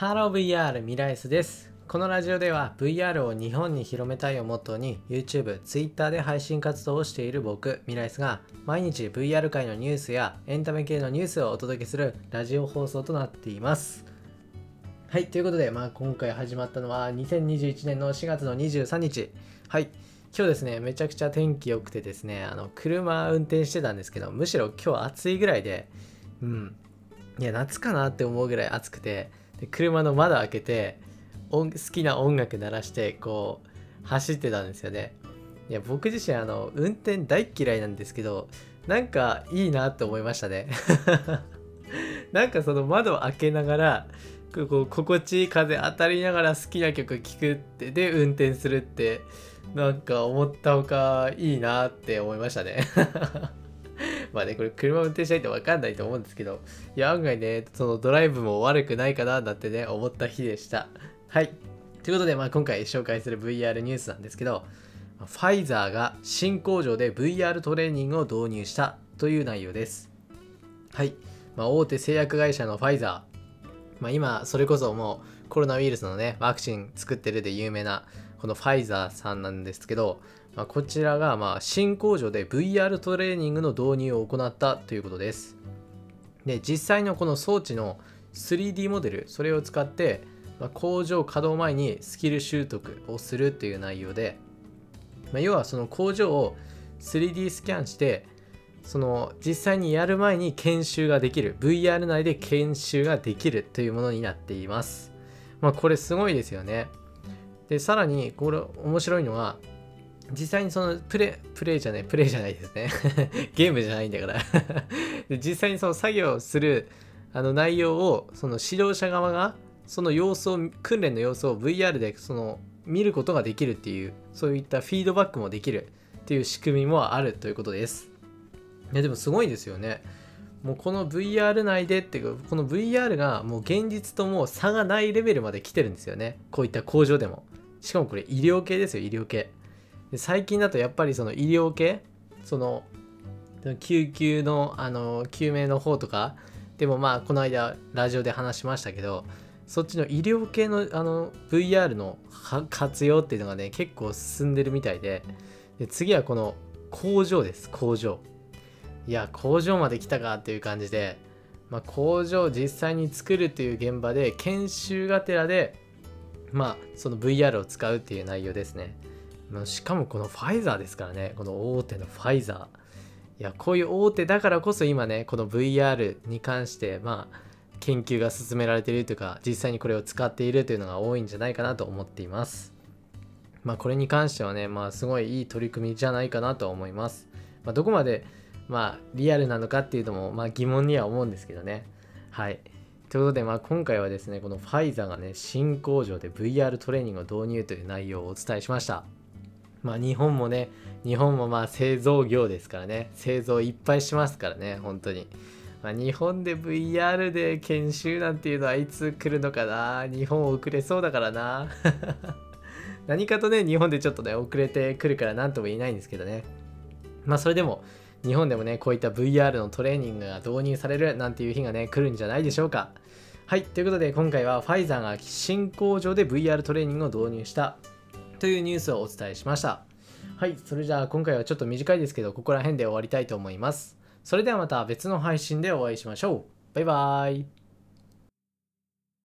Hello VR ミライスです。このラジオでは VR を日本に広めたいをモットーに YouTube、Twitter で配信活動をしている僕、ミライスが毎日 VR 界のニュースやエンタメ系のニュースをお届けするラジオ放送となっています。はい、ということで、まあ、今回始まったのは2021年の4月の23日。はい、今日ですね、めちゃくちゃ天気良くてですね、あの車運転してたんですけど、むしろ今日暑いぐらいで、うん、いや、夏かなって思うぐらい暑くて、で車の窓開けて音好きな音楽鳴らしてこう走ってたんですよね。いや僕自身あの運転大嫌いなんですけどなんかいいなって思いましたね。なんかその窓を開けながらこう心地いい風当たりながら好きな曲聴くってで運転するってなんか思ったほかいいなって思いましたね。まあね、これ車運転しないと分かんないと思うんですけど、いや、案外ね、そのドライブも悪くないかな、なんてね、思った日でした。はい。ということで、まあ今回紹介する VR ニュースなんですけど、ファイザーが新工場で VR トレーニングを導入したという内容です。はい。まあ、大手製薬会社のファイザー。まあ今、それこそもうコロナウイルスのね、ワクチン作ってるで有名な、このファイザーさんなんですけど、まあ、こちらがまあ新工場で VR トレーニングの導入を行ったということです。で実際のこの装置の 3D モデルそれを使って、まあ、工場稼働前にスキル習得をするという内容で、まあ、要はその工場を 3D スキャンしてその実際にやる前に研修ができる VR 内で研修ができるというものになっています。まあ、これすごいですよね。でさらにこれ面白いのは実際にそのプレプレイじゃないプレイじゃないですね。ゲームじゃないんだから。実際にその作業するあの内容をその指導者側がその様子を訓練の様子を VR でその見ることができるっていうそういったフィードバックもできるっていう仕組みもあるということです。いやでもすごいですよね。もうこの VR 内でっていうかこの VR がもう現実ともう差がないレベルまで来てるんですよね。こういった工場でも。しかもこれ医療系ですよ医療系。で最近だとやっぱりその医療系その救急のあの救命の方とかでもまあこの間ラジオで話しましたけどそっちの医療系のあの VR の活用っていうのがね結構進んでるみたいでで次はこの工場です工場。いや工場まで来たかっていう感じで、まあ、工場を実際に作るっていう現場で研修がてらでまあその VR を使うっていう内容ですね。しかもこのファイザーですからね。この大手のファイザー。いやこういう大手だからこそ今ねこの VR に関してまあ研究が進められているというか実際にこれを使っているというのが多いんじゃないかなと思っています。まあこれに関してはねまあすごいいい取り組みじゃないかなと思います、まあ、どこまでまあリアルなのかっていうのもまあ疑問には思うんですけどね。はい。ということで、まあ、今回はですねこのファイザーがね新工場で VR トレーニングを導入という内容をお伝えしました。まあ日本もね、日本もまあ製造業ですからね、製造いっぱいしますからね、本当に。まあ、日本で VR で研修なんていうのはいつ来るのかな日本遅れそうだからな 何かとね、日本でちょっとね、遅れてくるから何とも言えないんですけどね。まあそれでも、日本でもね、こういった VR のトレーニングが導入されるなんていう日がね、来るんじゃないでしょうか。はい、ということで今回はファイザーが新工場で VR トレーニングを導入したというニュースをお伝えしました。はい、それじゃあ今回はちょっと短いですけど、ここら辺で終わりたいと思います。それではまた別の配信でお会いしましょう。バイバーイ。